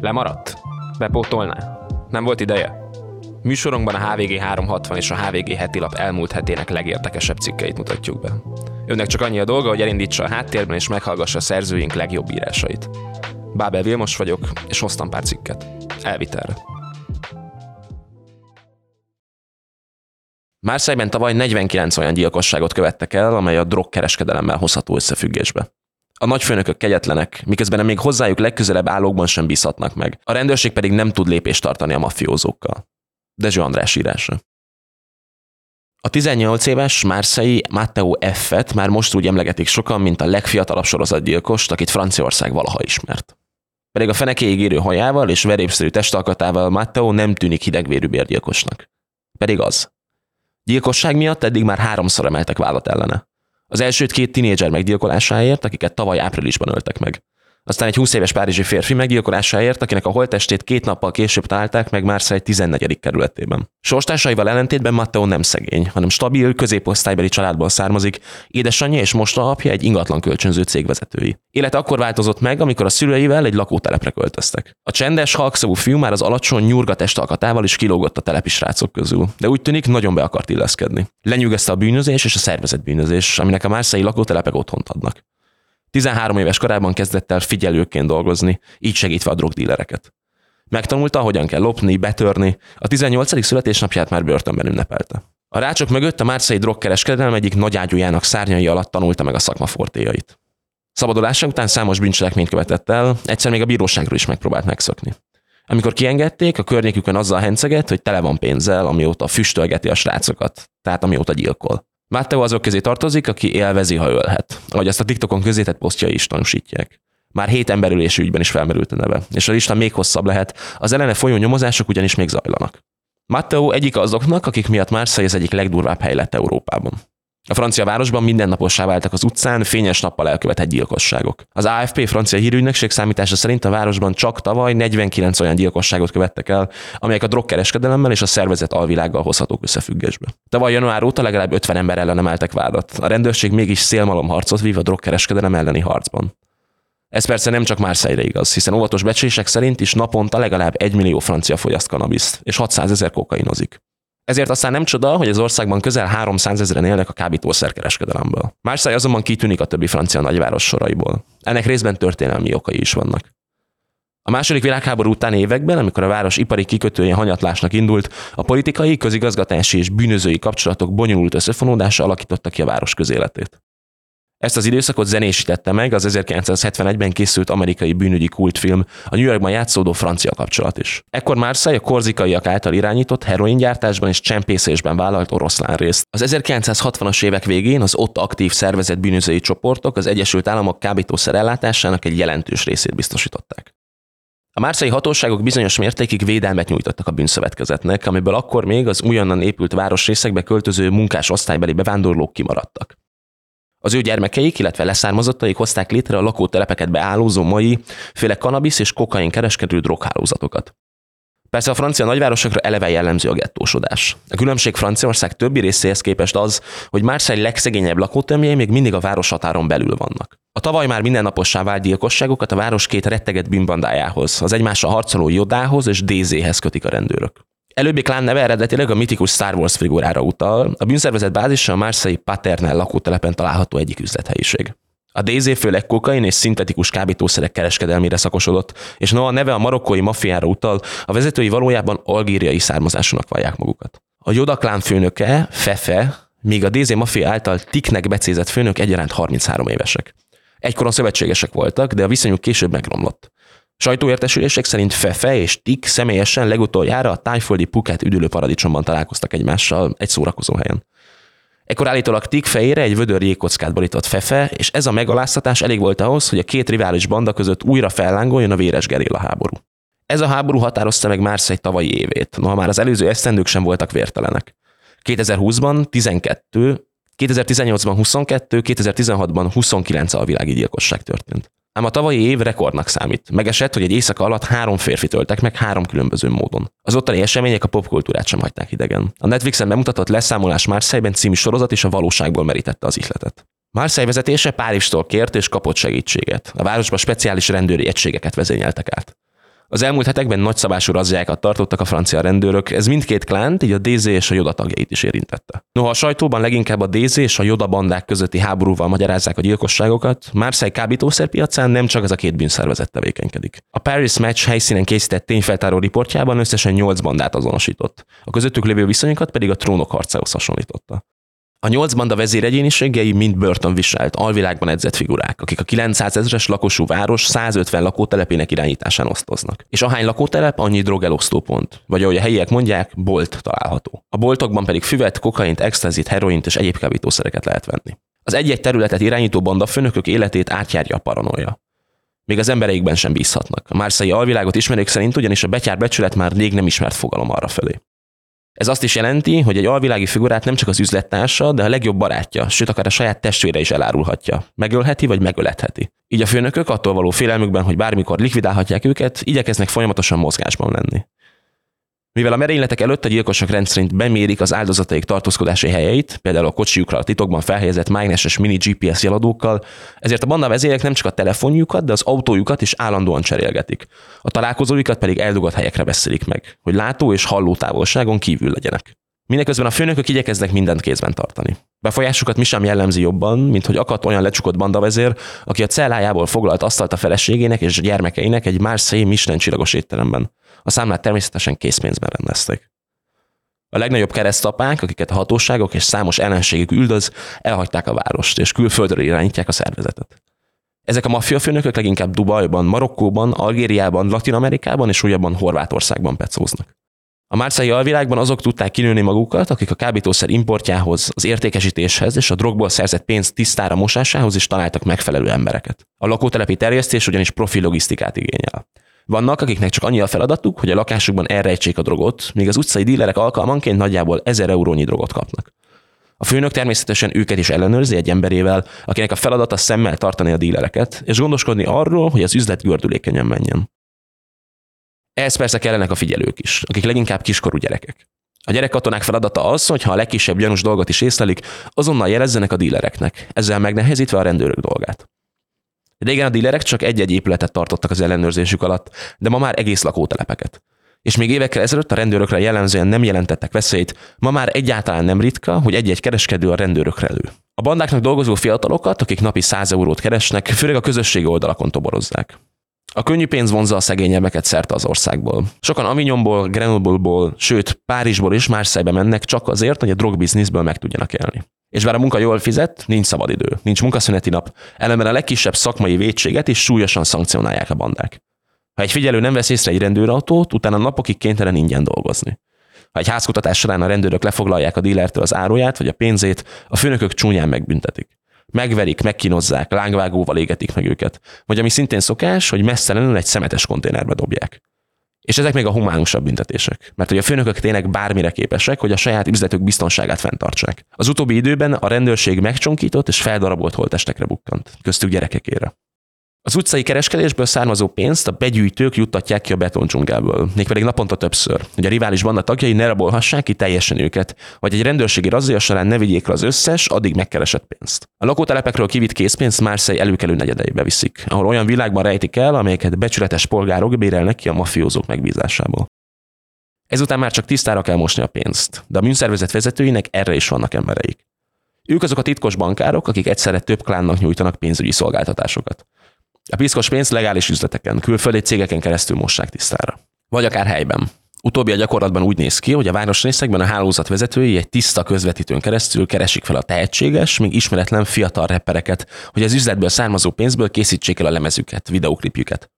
Lemaradt? Bepótolná? Nem volt ideje? Műsorunkban a HVG 360 és a HVG heti lap elmúlt hetének legérdekesebb cikkeit mutatjuk be. Önnek csak annyi a dolga, hogy elindítsa a háttérben és meghallgassa a szerzőink legjobb írásait. Bábel Vilmos vagyok, és hoztam pár cikket. Elvitelre. Márszájban tavaly 49 olyan gyilkosságot követtek el, amely a drogkereskedelemmel hozható összefüggésbe. A nagyfőnökök kegyetlenek, miközben még hozzájuk legközelebb állókban sem bízhatnak meg. A rendőrség pedig nem tud lépést tartani a mafiózókkal. Dezső András írása. A 18 éves Marseille Matteo F-et már most úgy emlegetik sokan, mint a legfiatalabb sorozatgyilkost, akit Franciaország valaha ismert. Pedig a fenekéig érő hajával és verépszerű testalkatával Matteo nem tűnik hidegvérű bérgyilkosnak. Pedig az. Gyilkosság miatt eddig már háromszor emeltek vállat ellene. Az elsőt két tinédzser meggyilkolásáért, akiket tavaly áprilisban öltek meg aztán egy 20 éves párizsi férfi meggyilkolásáért, akinek a holttestét két nappal később találták meg Marseille 14. kerületében. Sorstársaival ellentétben Matteo nem szegény, hanem stabil, középosztálybeli családból származik, édesanyja és apja egy ingatlan kölcsönző cég vezetői. Élete akkor változott meg, amikor a szüleivel egy lakótelepre költöztek. A csendes, halkszavú fiú már az alacsony, nyurga testalkatával is kilógott a telepi srácok közül, de úgy tűnik nagyon be akart illeszkedni. Lenyűgözte a bűnözés és a szervezett bűnözés, aminek a Marseille lakótelepek otthont adnak. 13 éves korában kezdett el figyelőként dolgozni, így segítve a drogdílereket. Megtanulta, hogyan kell lopni, betörni, a 18. születésnapját már börtönben ünnepelte. A rácsok mögött a márcai drogkereskedelem egyik nagyágyújának szárnyai alatt tanulta meg a szakma fortéjait. Szabadulása után számos bűncselekményt követett el, egyszer még a bíróságról is megpróbált megszökni. Amikor kiengedték, a környékükön azzal henceget, hogy tele van pénzzel, amióta füstölgeti a srácokat, tehát amióta gyilkol. Matteo azok közé tartozik, aki élvezi, ha ölhet, ahogy azt a TikTokon közétett posztjai is tanúsítják. Már hét emberülési ügyben is felmerült a neve, és a lista még hosszabb lehet, az ellene folyó nyomozások ugyanis még zajlanak. Matteo egyik azoknak, akik miatt Marseille az egyik legdurvább hely lett Európában. A francia városban mindennapossá váltak az utcán fényes nappal elkövetett gyilkosságok. Az AFP francia hírügynökség számítása szerint a városban csak tavaly 49 olyan gyilkosságot követtek el, amelyek a drogkereskedelemmel és a szervezet alvilággal hozhatók összefüggésbe. Tavaly január óta legalább 50 ember ellen emeltek vádat. A rendőrség mégis szélmalom harcot vív a drogkereskedelem elleni harcban. Ez persze nem csak Marseille-re igaz, hiszen óvatos becslések szerint is naponta legalább 1 millió francia fogyaszt kanabiszt, és 600 ezer kokainozik. Ezért aztán nem csoda, hogy az országban közel 300 ezeren élnek a kábítószerkereskedelemből. Marseille azonban kitűnik a többi francia nagyváros soraiból. Ennek részben történelmi okai is vannak. A második világháború utáni években, amikor a város ipari kikötője hanyatlásnak indult, a politikai, közigazgatási és bűnözői kapcsolatok bonyolult összefonódása alakította ki a város közéletét. Ezt az időszakot zenésítette meg az 1971-ben készült amerikai bűnügyi kultfilm, a New Yorkban játszódó francia kapcsolat is. Ekkor Marseille a korzikaiak által irányított heroingyártásban és csempészésben vállalt oroszlán részt. Az 1960-as évek végén az ott aktív szervezett bűnözői csoportok az Egyesült Államok kábítószer ellátásának egy jelentős részét biztosították. A márszai hatóságok bizonyos mértékig védelmet nyújtottak a bűnszövetkezetnek, amiből akkor még az újonnan épült városrészekbe költöző munkás osztálybeli bevándorlók kimaradtak. Az ő gyermekeik, illetve leszármazottaik hozták létre a lakótelepeket beállózó mai, féle kanabisz és kokain kereskedő droghálózatokat. Persze a francia nagyvárosokra eleve jellemző a gettósodás. A különbség Franciaország többi részéhez képest az, hogy Marseille legszegényebb lakótömjei még mindig a város határon belül vannak. A tavaly már mindennapossá vált gyilkosságokat a város két retteget bűnbandájához, az egymással harcoló Jodához és DZ-hez kötik a rendőrök. Előbbi klán neve eredetileg a mitikus Star Wars figurára utal, a bűnszervezet bázisa a Marseille Paternel lakótelepen található egyik üzlethelyiség. A DZ főleg kokain és szintetikus kábítószerek kereskedelmére szakosodott, és noha a neve a marokkói mafiára utal, a vezetői valójában algériai származásúnak vallják magukat. A Joda klán főnöke, Fefe, míg a DZ mafia által Tiknek becézett főnök egyaránt 33 évesek. Egykoron szövetségesek voltak, de a viszonyuk később megromlott. Sajtóértesülések szerint Fefe és Tik személyesen legutoljára a tájföldi Phuket üdülő paradicsomban találkoztak egymással egy szórakozó helyen. Ekkor állítólag Tik fejére egy vödör jégkockát borított Fefe, és ez a megaláztatás elég volt ahhoz, hogy a két rivális banda között újra fellángoljon a véres gerilla háború. Ez a háború határozta meg Marseille tavalyi évét, noha már az előző esztendők sem voltak vértelenek. 2020-ban 12, 2018-ban 22, 2016-ban 29 alvilági gyilkosság történt. Ám a tavalyi év rekordnak számít. Megesett, hogy egy éjszaka alatt három férfi töltek meg három különböző módon. Az ottani események a popkultúrát sem hagyták idegen. A Netflixen bemutatott leszámolás Marseille-ben című sorozat is a valóságból merítette az ihletet. Marseille vezetése Párizstól kért és kapott segítséget. A városba speciális rendőri egységeket vezényeltek át. Az elmúlt hetekben nagyszabású razziákat tartottak a francia rendőrök, ez mindkét klánt, így a DZ és a Joda tagjait is érintette. Noha a sajtóban leginkább a DZ és a Joda bandák közötti háborúval magyarázzák a gyilkosságokat, Marseille kábítószerpiacán nem csak ez a két bűnszervezet tevékenykedik. A Paris Match helyszínen készített tényfeltáró riportjában összesen 8 bandát azonosított, a közöttük lévő viszonyokat pedig a trónok harcához hasonlította. A nyolc banda vezéregyéniségei mind börtön viselt, alvilágban edzett figurák, akik a 900 ezres lakosú város 150 lakótelepének irányításán osztoznak. És ahány lakótelep, annyi drogelosztópont, vagy ahogy a helyiek mondják, bolt található. A boltokban pedig füvet, kokaint, extazit, heroint és egyéb kábítószereket lehet venni. Az egy-egy területet irányító banda főnökök életét átjárja a paranoia. Még az embereikben sem bízhatnak. A márszai alvilágot ismerők szerint ugyanis a betyár becsület már rég nem ismert fogalom arra felé. Ez azt is jelenti, hogy egy alvilági figurát nem csak az üzlettársa, de a legjobb barátja, sőt akár a saját testvére is elárulhatja. Megölheti vagy megöletheti. Így a főnökök attól való félelmükben, hogy bármikor likvidálhatják őket, igyekeznek folyamatosan mozgásban lenni. Mivel a merényletek előtt a gyilkosok rendszerint bemérik az áldozataik tartózkodási helyeit, például a kocsiukra a titokban felhelyezett mágneses mini GPS jeladókkal, ezért a banda vezérek nem csak a telefonjukat, de az autójukat is állandóan cserélgetik. A találkozóikat pedig eldugott helyekre beszélik meg, hogy látó és halló távolságon kívül legyenek. Mindeközben a főnökök igyekeznek mindent kézben tartani. Befolyásukat mi sem jellemzi jobban, mint hogy akadt olyan lecsukott bandavezér, aki a cellájából foglalt asztalt a feleségének és a gyermekeinek egy Marseille Michelin csillagos étteremben. A számlát természetesen készpénzben rendezték. A legnagyobb keresztapák, akiket a hatóságok és számos ellenségük üldöz, elhagyták a várost, és külföldre irányítják a szervezetet. Ezek a maffia főnökök leginkább Dubajban, Marokkóban, Algériában, Latin Amerikában és újabban Horvátországban pecóznak. A márcai alvilágban azok tudták kinőni magukat, akik a kábítószer importjához, az értékesítéshez és a drogból szerzett pénz tisztára mosásához is találtak megfelelő embereket. A lakótelepi terjesztés ugyanis profi logisztikát igényel. Vannak, akiknek csak annyi a feladatuk, hogy a lakásukban elrejtsék a drogot, míg az utcai dílerek alkalmanként nagyjából 1000 eurónyi drogot kapnak. A főnök természetesen őket is ellenőrzi egy emberével, akinek a feladata szemmel tartani a dílereket, és gondoskodni arról, hogy az üzlet gördülékenyen menjen. Ehhez persze kellenek a figyelők is, akik leginkább kiskorú gyerekek. A gyerekkatonák feladata az, hogy ha a legkisebb gyanús dolgot is észlelik, azonnal jelezzenek a dílereknek, ezzel megnehezítve a rendőrök dolgát. Régen a dílerek csak egy-egy épületet tartottak az ellenőrzésük alatt, de ma már egész lakótelepeket. És még évekkel ezelőtt a rendőrökre jellemzően nem jelentettek veszélyt, ma már egyáltalán nem ritka, hogy egy-egy kereskedő a rendőrökre elő. A bandáknak dolgozó fiatalokat, akik napi 100 eurót keresnek, főleg a közösségi oldalakon toborozzák. A könnyű pénz vonza a szegényebbeket szerte az országból. Sokan Avignonból, Grenobleból, sőt Párizsból is más szejbe mennek csak azért, hogy a drogbizniszből meg tudjanak élni. És bár a munka jól fizet, nincs szabadidő, nincs munkaszüneti nap, ellenben a legkisebb szakmai vétséget is súlyosan szankcionálják a bandák. Ha egy figyelő nem vesz észre egy rendőrautót, utána napokig kénytelen ingyen dolgozni. Ha egy házkutatás során a rendőrök lefoglalják a dílertől az áruját vagy a pénzét, a főnökök csúnyán megbüntetik. Megverik, megkínozzák, lángvágóval égetik meg őket. Vagy ami szintén szokás, hogy messzelenül egy szemetes konténerbe dobják. És ezek még a humánusabb büntetések. Mert hogy a főnökök tényleg bármire képesek, hogy a saját üzletük biztonságát fenntartsák. Az utóbbi időben a rendőrség megcsonkított és feldarabolt holtestekre bukkant, köztük gyerekekére. Az utcai kereskedésből származó pénzt a begyűjtők juttatják ki a betondzsungelből, mégpedig naponta többször, hogy a rivális banda tagjai ne rabolhassák ki teljesen őket, vagy egy rendőrségi razzia során ne vigyék az összes, addig megkeresett pénzt. A lakótelepekről kivitt készpénzt Marseille előkelő negyedeibe viszik, ahol olyan világban rejtik el, amelyeket becsületes polgárok bérelnek ki a mafiózók megbízásából. Ezután már csak tisztára kell mosni a pénzt, de a műszervezet vezetőinek erre is vannak embereik. Ők azok a titkos bankárok, akik egyszerre több klánnak nyújtanak pénzügyi szolgáltatásokat. A piszkos pénzt legális üzleteken, külföldi cégeken keresztül mossák tisztára. Vagy akár helyben. Utóbbi a gyakorlatban úgy néz ki, hogy a városrészekben a hálózat vezetői egy tiszta közvetítőn keresztül keresik fel a tehetséges, még ismeretlen fiatal rappereket, hogy az üzletből származó pénzből készítsék el a lemezüket, videoklipjüket.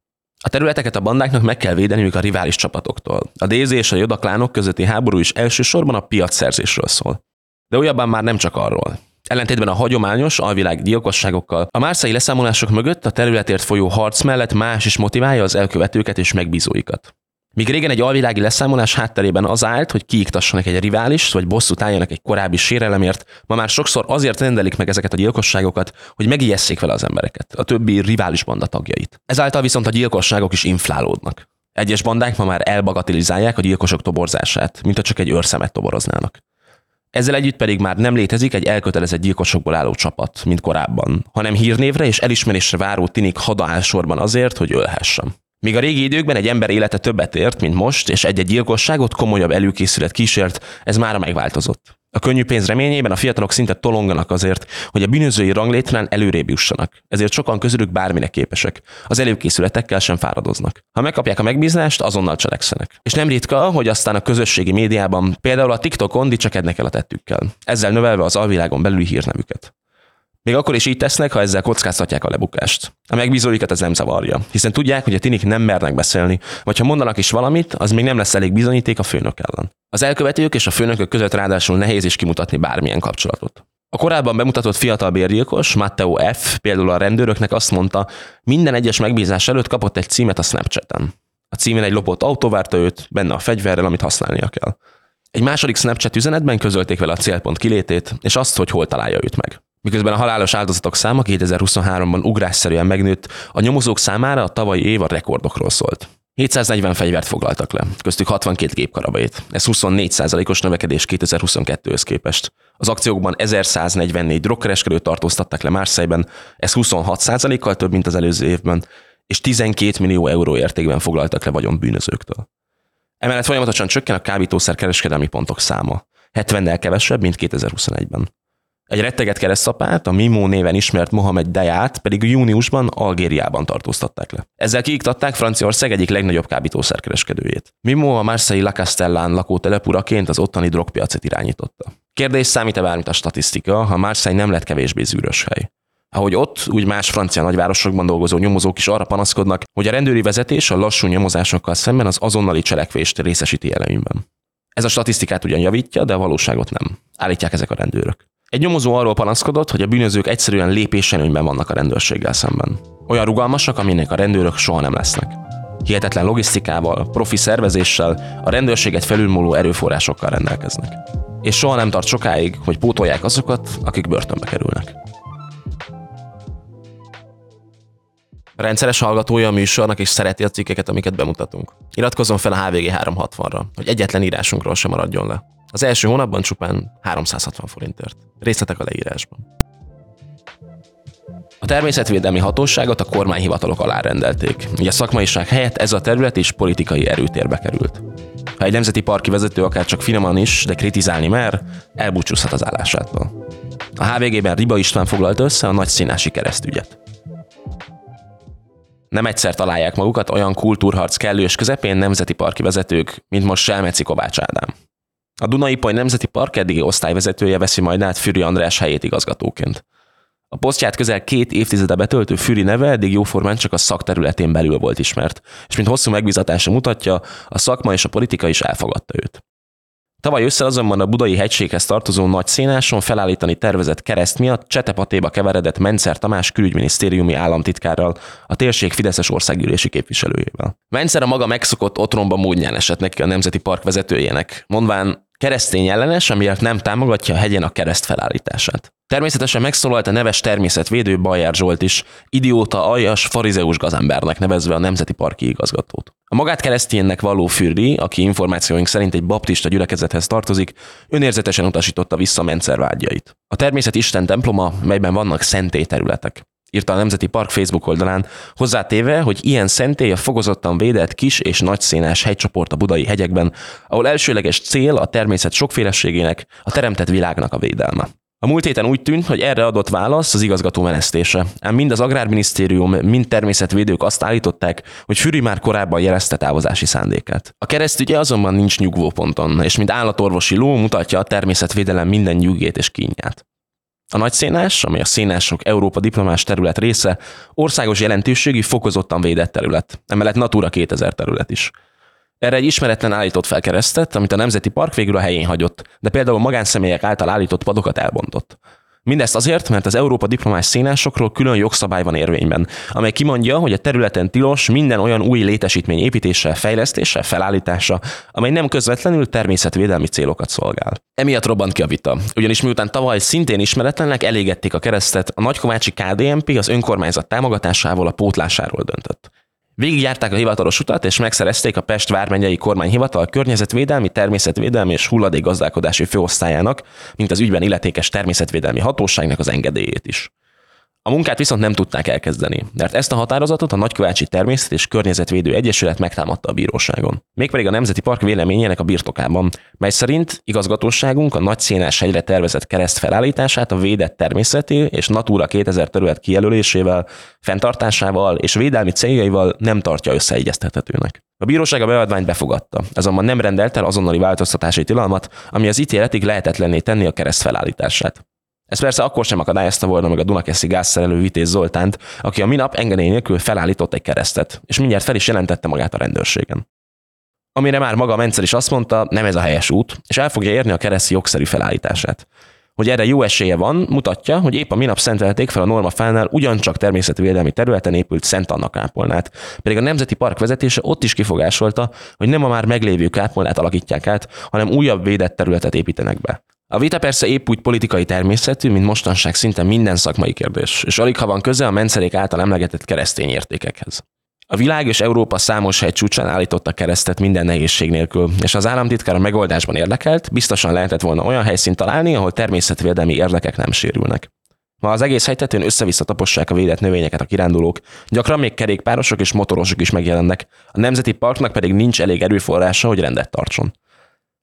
A területeket a bandáknak meg kell védeniük a rivális csapatoktól. A DZ és a Joda klánok közötti háború is elsősorban a piacszerzésről szól. De újabban már nem csak arról. Ellentétben a hagyományos alvilág gyilkosságokkal, a márszai leszámolások mögött a területért folyó harc mellett más is motiválja az elkövetőket és megbízóikat. Míg régen egy alvilági leszámolás hátterében az állt, hogy kiiktassanak egy riválist, vagy bosszút álljanak egy korábbi sérelemért, ma már sokszor azért rendelik meg ezeket a gyilkosságokat, hogy megijesszék vele az embereket, a többi rivális banda tagjait. Ezáltal viszont a gyilkosságok is inflálódnak. Egyes bandák ma már elbagatilizálják a gyilkosok toborzását, mint ha csak egy őrszemet toboroznának. Ezzel együtt pedig már nem létezik egy elkötelezett gyilkosokból álló csapat, mint korábban, hanem hírnévre és elismerésre váró tinik hada sorban azért, hogy ölhessem. Míg a régi időkben egy ember élete többet ért, mint most, és egy-egy gyilkosságot komolyabb előkészület kísért, ez már megváltozott. A könnyű pénz reményében a fiatalok szinte tolonganak azért, hogy a bűnözői ranglétrán előrébb jussanak. Ezért sokan közülük bárminek képesek. Az előkészületekkel sem fáradoznak. Ha megkapják a megbízást, azonnal cselekszenek. És nem ritka, hogy aztán a közösségi médiában, például a TikTokon dicsekednek el a tettükkel, ezzel növelve az alvilágon belüli hírnevüket. Még akkor is így tesznek, ha ezzel kockáztatják a lebukást. A megbízóikat ez nem zavarja, hiszen tudják, hogy a tinik nem mernek beszélni, vagy ha mondanak is valamit, az még nem lesz elég bizonyíték a főnök ellen. Az elkövetők és a főnökök között ráadásul nehéz is kimutatni bármilyen kapcsolatot. A korábban bemutatott fiatal bérgyilkos, Matteo F. például a rendőröknek azt mondta, minden egyes megbízás előtt kapott egy címet a Snapchaten. A címen egy lopott autó várta őt, benne a fegyverrel, amit használnia kell. Egy második Snapchat üzenetben közölték vele a célpont kilétét, és azt, hogy hol találja őt meg. Miközben a halálos áldozatok száma 2023-ban ugrásszerűen megnőtt, a nyomozók számára a tavalyi év a rekordokról szólt. 740 fegyvert foglaltak le, köztük 62 gépkarabait. Ez 24%-os növekedés 2022-höz képest. Az akciókban 1144 drogkereskedőt tartóztattak le Marseille-ben, ez 26%-kal több, mint az előző évben, és 12 millió euró értékben foglaltak le vagyon bűnözőktől. Emellett folyamatosan csökken a kábítószer kereskedelmi pontok száma. 70-nel kevesebb, mint 2021-ben. Egy retteget keresztapát, a Mimo néven ismert Mohamed Dayát pedig júniusban Algériában tartóztatták le. Ezzel kiiktatták Franciaország egyik legnagyobb kábítószerkereskedőjét. Mimo a Marseille La Castellán lakó telepuraként az ottani drogpiacet irányította. Kérdés számít-e bármit a statisztika, ha Marseille nem lett kevésbé zűrös hely. Ahogy ott, úgy más francia nagyvárosokban dolgozó nyomozók is arra panaszkodnak, hogy a rendőri vezetés a lassú nyomozásokkal szemben az azonnali cselekvést részesíti előnyben. Ez a statisztikát ugyan javítja, de a valóságot nem. Állítják ezek a rendőrök. Egy nyomozó arról panaszkodott, hogy a bűnözők egyszerűen lépésenőnyben vannak a rendőrséggel szemben. Olyan rugalmasak, aminek a rendőrök soha nem lesznek. Hihetetlen logisztikával, profi szervezéssel, a rendőrséget felülmúló erőforrásokkal rendelkeznek. És soha nem tart sokáig, hogy pótolják azokat, akik börtönbe kerülnek. Rendszeres hallgatója a műsornak és szereti a cikkeket, amiket bemutatunk. Iratkozzon fel a HVG 360-ra, hogy egyetlen írásunkról sem maradjon le. Az első hónapban csupán 360 forintért. Részletek a leírásban. A természetvédelmi hatóságot a kormányhivatalok alá rendelték, így a szakmaiság helyett ez a terület is politikai erőtérbe került. Ha egy nemzeti parki vezető akár csak finoman is, de kritizálni mer, elbúcsúzhat az állásától. A HVG-ben Riba István foglalt össze a nagy színási keresztügyet. Nem egyszer találják magukat olyan kultúrharc kellős közepén nemzeti parki vezetők, mint most Selmeci Kovács Ádám. A Dunai Paj Nemzeti Park eddigi osztályvezetője veszi majd át Füri András helyét igazgatóként. A posztját közel két évtizede betöltő Füri neve eddig jóformán csak a szakterületén belül volt ismert, és mint hosszú megbízatása mutatja, a szakma és a politika is elfogadta őt. Tavaly össze azonban a budai hegységhez tartozó nagy szénáson felállítani tervezett kereszt miatt Csetepatéba keveredett Mencer Tamás külügyminisztériumi államtitkárral, a térség Fideszes országgyűlési képviselőjével. Mencer a maga megszokott otthonba módján esett neki a Nemzeti Park vezetőjének, mondván keresztény ellenes, amiért nem támogatja a hegyen a kereszt felállítását. Természetesen megszólalt a neves természetvédő Bajár Zsolt is, idióta, aljas, farizeus gazembernek nevezve a Nemzeti Parki igazgatót. A magát kereszténynek való Fürdi, aki információink szerint egy baptista gyülekezethez tartozik, önérzetesen utasította vissza Mencer vágyait. A természet Isten temploma, melyben vannak szentély területek írta a Nemzeti Park Facebook oldalán, hozzátéve, hogy ilyen szentély a fogozottan védett kis és nagyszénás hegycsoport a budai hegyekben, ahol elsőleges cél a természet sokféleségének, a teremtett világnak a védelme. A múlt héten úgy tűnt, hogy erre adott válasz az igazgató menesztése. Ám mind az Agrárminisztérium, mind természetvédők azt állították, hogy Füri már korábban jelezte távozási szándékát. A keresztügye azonban nincs nyugvóponton, és mint állatorvosi ló mutatja a természetvédelem minden nyugét és kínját. A nagy szénás, amely a szénások Európa diplomás terület része, országos jelentőségű fokozottan védett terület, emellett Natura 2000 terület is. Erre egy ismeretlen állított felkeresztett, amit a Nemzeti Park végül a helyén hagyott, de például magánszemélyek által állított padokat elbontott. Mindezt azért, mert az Európa diplomás szénásokról külön jogszabály van érvényben, amely kimondja, hogy a területen tilos minden olyan új létesítmény építése, fejlesztése, felállítása, amely nem közvetlenül természetvédelmi célokat szolgál. Emiatt robbant ki a vita, ugyanis miután tavaly szintén ismeretlenek elégették a keresztet, a Nagykovácsi KDNP az önkormányzat támogatásával a pótlásáról döntött. Végigjárták a hivatalos utat, és megszerezték a Pest vármegyei kormányhivatal környezetvédelmi, természetvédelmi és hulladékgazdálkodási főosztályának, mint az ügyben illetékes természetvédelmi hatóságnak az engedélyét is. A munkát viszont nem tudták elkezdeni, mert ezt a határozatot a Nagykovácsi Természet és Környezetvédő Egyesület megtámadta a bíróságon. Mégpedig a Nemzeti Park véleményének a birtokában, mely szerint igazgatóságunk a Nagy Szénás hegyre tervezett kereszt felállítását a védett természeti és Natura 2000 terület kijelölésével, fenntartásával és védelmi céljaival nem tartja összeegyeztethetőnek. A bíróság a beadványt befogadta, azonban nem rendelt el azonnali változtatási tilalmat, ami az ítéletig lehetetlenné tenni a kereszt felállítását. Ez persze akkor sem akadályozta volna meg a Dunakeszi gázszerelő Vitéz Zoltánt, aki a minap engedély nélkül felállított egy keresztet, és mindjárt fel is jelentette magát a rendőrségen. Amire már maga Mencer is azt mondta, nem ez a helyes út, és el fogja érni a kereszt jogszerű felállítását. Hogy erre jó esélye van, mutatja, hogy épp a minap szentelték fel a Norma Fánál ugyancsak természetvédelmi területen épült Szent Anna kápolnát, pedig a Nemzeti Park vezetése ott is kifogásolta, hogy nem a már meglévő kápolnát alakítják át, hanem újabb védett területet építenek be. A vita persze épp úgy politikai természetű, mint mostanság szinte minden szakmai kérdés, és alig ha van köze a menszerék által emlegetett keresztény értékekhez. A világ és Európa számos hegy csúcsán állította keresztet minden nehézség nélkül, és az államtitkár a megoldásban érdekelt, biztosan lehetett volna olyan helyszínt találni, ahol természetvédelmi érdekek nem sérülnek. Ma az egész hegytetőn össze-vissza tapossák a védett növényeket a kirándulók, gyakran még kerékpárosok és motorosok is megjelennek, a Nemzeti Parknak pedig nincs elég erőforrása, hogy rendet tartson.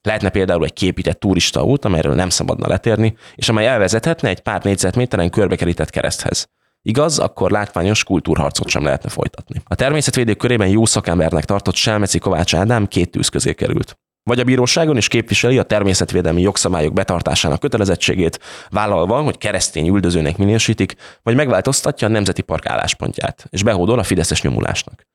Lehetne például egy képített turista út, amelyről nem szabadna letérni, és amely elvezethetne egy pár négyzetméteren körbekerített kereszthez. Igaz, akkor látványos kultúrharcot sem lehetne folytatni. A természetvédők körében jó szakembernek tartott Selmeci Kovács Ádám két tűz közé került. Vagy a bíróságon is képviseli a természetvédelmi jogszabályok betartásának kötelezettségét, vállalva, hogy keresztény üldözőnek minősítik, vagy megváltoztatja a Nemzeti Park álláspontját, és behódol a fideszes nyomulásnak.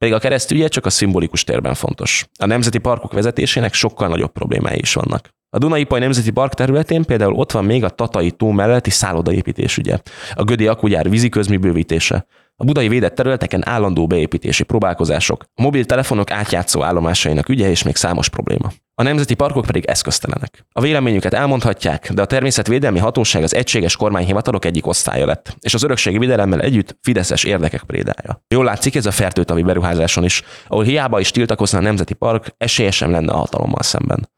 Pedig a keresztügye csak a szimbolikus térben fontos. A nemzeti parkok vezetésének sokkal nagyobb problémái is vannak. A Dunai Paj Nemzeti Park területén például ott van még a Tatai tó melletti szállodaépítés ügye, a Gödi Akugyár víziközmű bővítése, a budai védett területeken állandó beépítési próbálkozások, a mobiltelefonok átjátszó állomásainak ügye és még számos probléma. A nemzeti parkok pedig eszköztelenek. A véleményüket elmondhatják, de a természetvédelmi hatóság az egységes kormányhivatalok egyik osztálya lett, és az örökségi védelemmel együtt fideszes érdekek prédája. Jól látszik ez a fertőtavi beruházáson is, ahol hiába is tiltakozna a nemzeti park, esélyesen lenne a hatalommal szemben.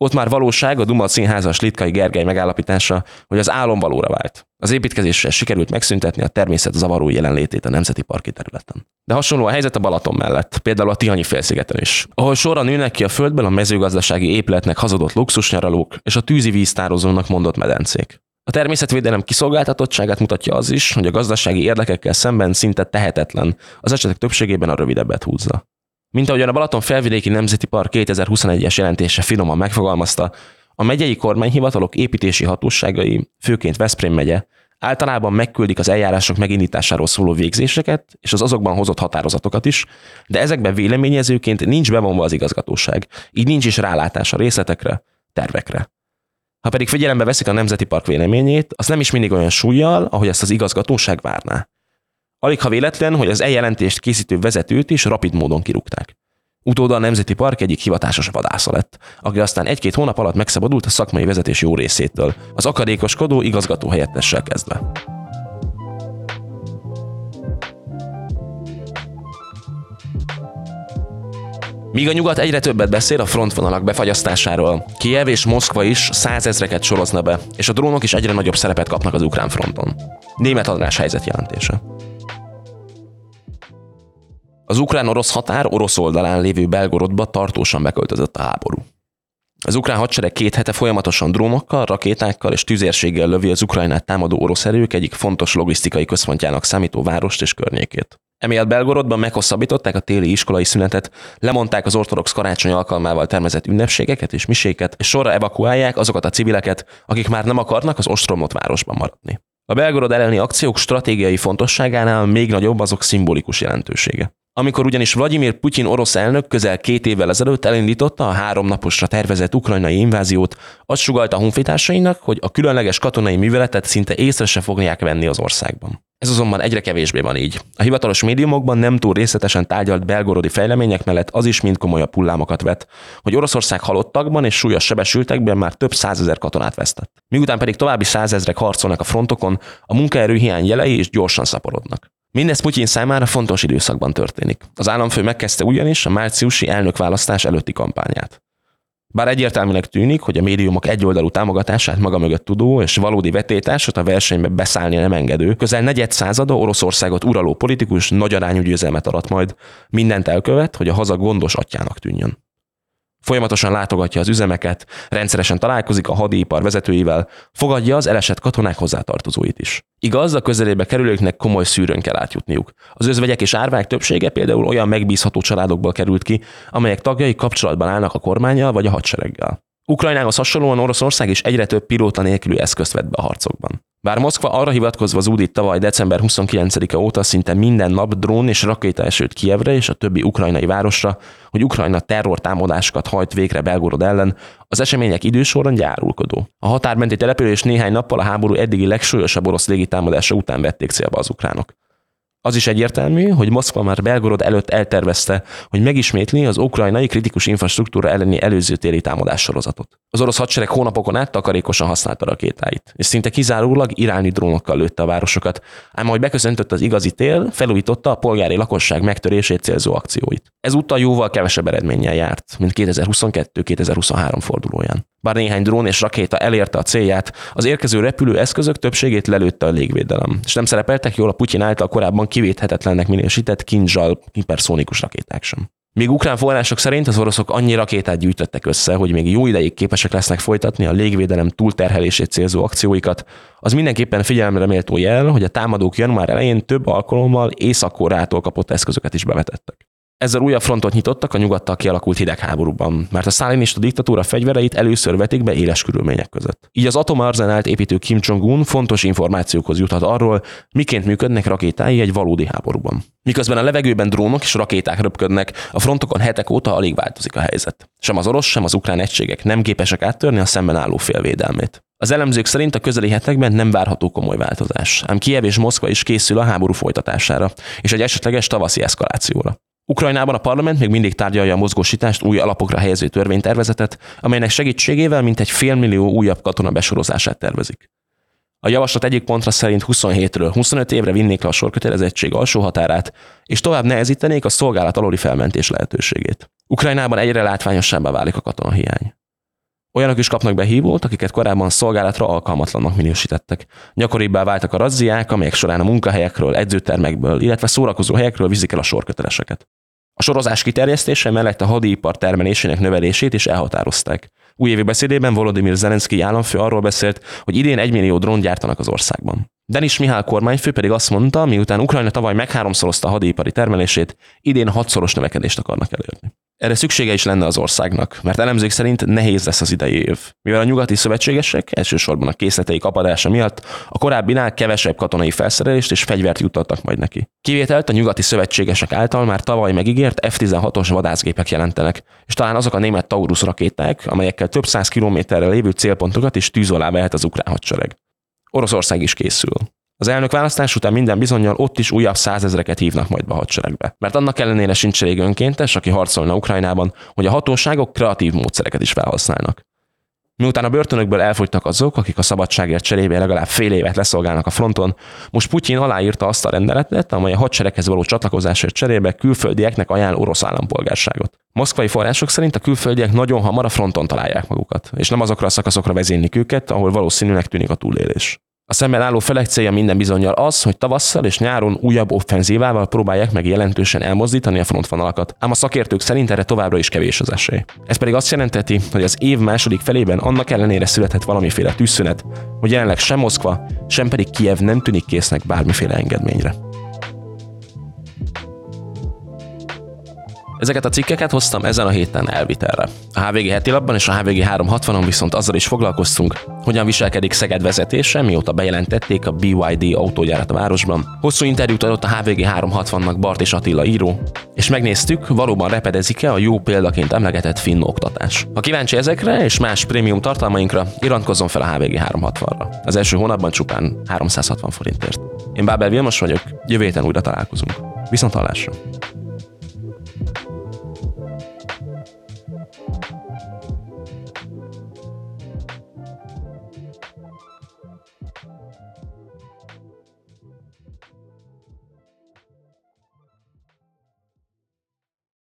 Ott már valóság a Duma színházas Litkai Gergely megállapítása, hogy az álom valóra vált. Az építkezéssel sikerült megszüntetni a természet zavaró jelenlétét a nemzeti parki területen. De hasonló a helyzet a Balaton mellett, például a Tihanyi félszigeten is, ahol sorra nőnek ki a földből a mezőgazdasági épületnek hazudott luxusnyaralók és a tűzi víztározónak mondott medencék. A természetvédelem kiszolgáltatottságát mutatja az is, hogy a gazdasági érdekekkel szemben szinte tehetetlen, az esetek többségében a rövidebbet húzza. Mint ahogyan a Balaton Felvidéki Nemzeti Park 2021-es jelentése finoman megfogalmazta, a megyei kormányhivatalok építési hatóságai, főként Veszprém megye, általában megküldik az eljárások megindításáról szóló végzéseket és az azokban hozott határozatokat is, de ezekben véleményezőként nincs bevonva az igazgatóság, így nincs is rálátás a részletekre, tervekre. Ha pedig figyelembe veszik a Nemzeti Park véleményét, az nem is mindig olyan súlyjal, ahogy ezt az igazgatóság várná. Alig ha véletlen, hogy az eljelentést készítő vezetőt is rapid módon kirúgták. Utóda a Nemzeti Park egyik hivatásos vadásza lett, aki aztán egy-két hónap alatt megszabadult a szakmai vezetés jó részétől, az akadékoskodó igazgató helyettessel kezdve. Míg a nyugat egyre többet beszél a frontvonalak befagyasztásáról, Kiev és Moszkva is százezreket sorozna be, és a drónok is egyre nagyobb szerepet kapnak az ukrán fronton. Német András helyzet jelentése. Az ukrán-orosz határ orosz oldalán lévő Belgorodba tartósan beköltözött a háború. Az ukrán hadsereg két hete folyamatosan drónokkal, rakétákkal és tüzérséggel lövi az Ukrajnát támadó orosz erők egyik fontos logisztikai központjának számító várost és környékét. Emiatt Belgorodban meghosszabbították a téli iskolai szünetet, lemondták az ortodox karácsony alkalmával termezett ünnepségeket és miséket, és sorra evakuálják azokat a civileket, akik már nem akarnak az ostromlott városban maradni. A Belgorod elleni akciók stratégiai fontosságánál még nagyobb azok szimbolikus jelentősége. Amikor ugyanis Vladimir Putyin orosz elnök közel két évvel ezelőtt elindította a három naposra tervezett ukrajnai inváziót, azt sugalta honfitársainak, hogy a különleges katonai műveletet szinte észre se fogják venni az országban. Ez azonban egyre kevésbé van így. A hivatalos médiumokban nem túl részletesen tárgyalt belgorodi fejlemények mellett az is mind komolyabb hullámokat vet, hogy Oroszország halottakban és súlyos sebesültekben már több százezer katonát vesztett. Miután pedig további százezrek harcolnak a frontokon, a munkaerőhiány jelei is gyorsan szaporodnak. Mindez Putyin számára fontos időszakban történik. Az államfő megkezdte ugyanis a márciusi elnökválasztás előtti kampányát. Bár egyértelműnek tűnik, hogy a médiumok egyoldalú támogatását maga mögött tudó és valódi vetétársat a versenybe beszállni nem engedő, közel negyed százada Oroszországot uraló politikus nagy arányú győzelmet arat majd, mindent elkövet, hogy a haza gondos atyának tűnjön. Folyamatosan látogatja az üzemeket, rendszeresen találkozik a hadipar vezetőivel, fogadja az elesett katonák hozzátartozóit is. Igaz, a közelébe kerülőknek komoly szűrőn kell átjutniuk. Az özvegyek és árvák többsége például olyan megbízható családokból került ki, amelyek tagjai kapcsolatban állnak a kormányjal vagy a hadsereggel. Ukrajnához hasonlóan Oroszország is egyre több pilóta nélküli eszközt vett be a harcokban. Bár Moszkva arra hivatkozva zúdít tavaly december 29-e óta szinte minden nap drón és rakéta esőt Kievre és a többi ukrajnai városra, hogy Ukrajna terrortámadásokat hajt végre Belgorod ellen, az események idősoron gyárulkodó. A határmenti település néhány nappal a háború eddigi legsúlyosabb orosz légitámadása után vették célba az ukránok. Az is egyértelmű, hogy Moszkva már Belgorod előtt eltervezte, hogy megismétli az ukrajnai kritikus infrastruktúra elleni előző téli támadás sorozatot. Az orosz hadsereg hónapokon át takarékosan használta rakétáit, és szinte kizárólag iráni drónokkal lőtte a városokat, ám ahogy beköszöntött az igazi tél, felújította a polgári lakosság megtörését célzó akcióit. Ezúttal jóval kevesebb eredménnyel járt, mint 2022-2023 fordulóján. Bár néhány drón és rakéta elérte a célját, az érkező repülő eszközök többségét lelőtte a légvédelem, és nem szerepeltek jól a Putyin által korábban kivéthetetlennek minősített Kinzsal hiperszónikus rakéták sem. Még ukrán források szerint az oroszok annyi rakétát gyűjtöttek össze, hogy még jó ideig képesek lesznek folytatni a légvédelem túlterhelését célzó akcióikat, az mindenképpen figyelemre méltó jel, hogy a támadók január elején több alkalommal észak kapott eszközöket is bevetettek. Ezzel újabb frontot nyitottak a nyugattal kialakult hidegháborúban, mert a szállinista diktatúra fegyvereit először vetik be éles körülmények között. Így az atomarzenált építő Kim Jong-un fontos információkhoz juthat arról, miként működnek rakétái egy valódi háborúban. Miközben a levegőben drónok és rakéták röpködnek, a frontokon hetek óta alig változik a helyzet. Sem az orosz, sem az ukrán egységek nem képesek áttörni a szemben álló félvédelmét. Az elemzők szerint a közeli hetekben nem várható komoly változás, ám Kiev és Moszkva is készül a háború folytatására és egy esetleges tavaszi eszkalációra. Ukrajnában a parlament még mindig tárgyalja a mozgósítást új alapokra helyező törvénytervezetet, amelynek segítségével mintegy félmillió újabb katona besorozását tervezik. A javaslat egyik pontra szerint 27-ről 25 évre vinnék le a sorkötelezettség alsó határát, és tovább nehezítenék a szolgálat aluli felmentés lehetőségét. Ukrajnában egyre látványosabbá válik a katonahiány. Olyanok is kapnak behívót, akiket korábban szolgálatra alkalmatlannak minősítettek. Gyakoribbá váltak a razziák, amelyek során a munkahelyekről, edzőtermekből, illetve szórakozó helyekről viszik el a sorköteleseket. A sorozás kiterjesztése mellett a hadipar termelésének növelését is elhatározták. Újévi beszédében Volodymyr Zelenszky államfő arról beszélt, hogy idén egy millió drón gyártanak az országban. Denis Mihály kormányfő pedig azt mondta, miután Ukrajna tavaly megháromszorozta a hadipari termelését, idén hatszoros növekedést akarnak elérni. Erre szüksége is lenne az országnak, mert elemzők szerint nehéz lesz az idei év. Mivel a nyugati szövetségesek, elsősorban a készletei kapadása miatt, a korábbinál kevesebb katonai felszerelést és fegyvert juttattak majd neki. Kivételt a nyugati szövetségesek által már tavaly megígért F-16-os vadászgépek jelentenek, és talán azok a német Taurus rakéták, amelyekkel több száz kilométerre lévő célpontokat is tűz alá vehet az ukrán hadsereg. Oroszország is készül. Az elnök választás után minden bizonyal ott is újabb százezreket hívnak majd be a hadseregbe. Mert annak ellenére sincs elég önkéntes, aki harcolna Ukrajnában, hogy a hatóságok kreatív módszereket is felhasználnak. Miután a börtönökből elfogytak azok, akik a szabadságért cserébe legalább fél évet leszolgálnak a fronton, most Putyin aláírta azt a rendeletet, amely a hadsereghez való csatlakozásért cserébe külföldieknek ajánl orosz állampolgárságot. Moszkvai források szerint a külföldiek nagyon hamar a fronton találják magukat, és nem azokra a szakaszokra vezénylik őket, ahol valószínűnek tűnik a túlélés. A szemben álló felek célja minden bizonyal az, hogy tavasszal és nyáron újabb offenzívával próbálják meg jelentősen elmozdítani a frontvonalakat, ám a szakértők szerint erre továbbra is kevés az esély. Ez pedig azt jelenteti, hogy az év második felében annak ellenére születhet valamiféle tűzszünet, hogy jelenleg sem Moszkva, sem pedig Kiev nem tűnik késznek bármiféle engedményre. Ezeket a cikkeket hoztam ezen a héten elvitelre. A HVG heti lapban és a HVG 360-on viszont azzal is foglalkoztunk, hogyan viselkedik Szeged vezetése, mióta bejelentették a BYD autógyárat a városban. Hosszú interjút adott a HVG 360-nak Bart és Attila író, és megnéztük, valóban repedezik-e a jó példaként emlegetett finn oktatás. Ha kíváncsi ezekre és más prémium tartalmainkra, iratkozzon fel a HVG 360-ra. Az első hónapban csupán 360 forintért. Én Bábel Vilmos vagyok, jövő héten újra találkozunk. Viszont hallásra!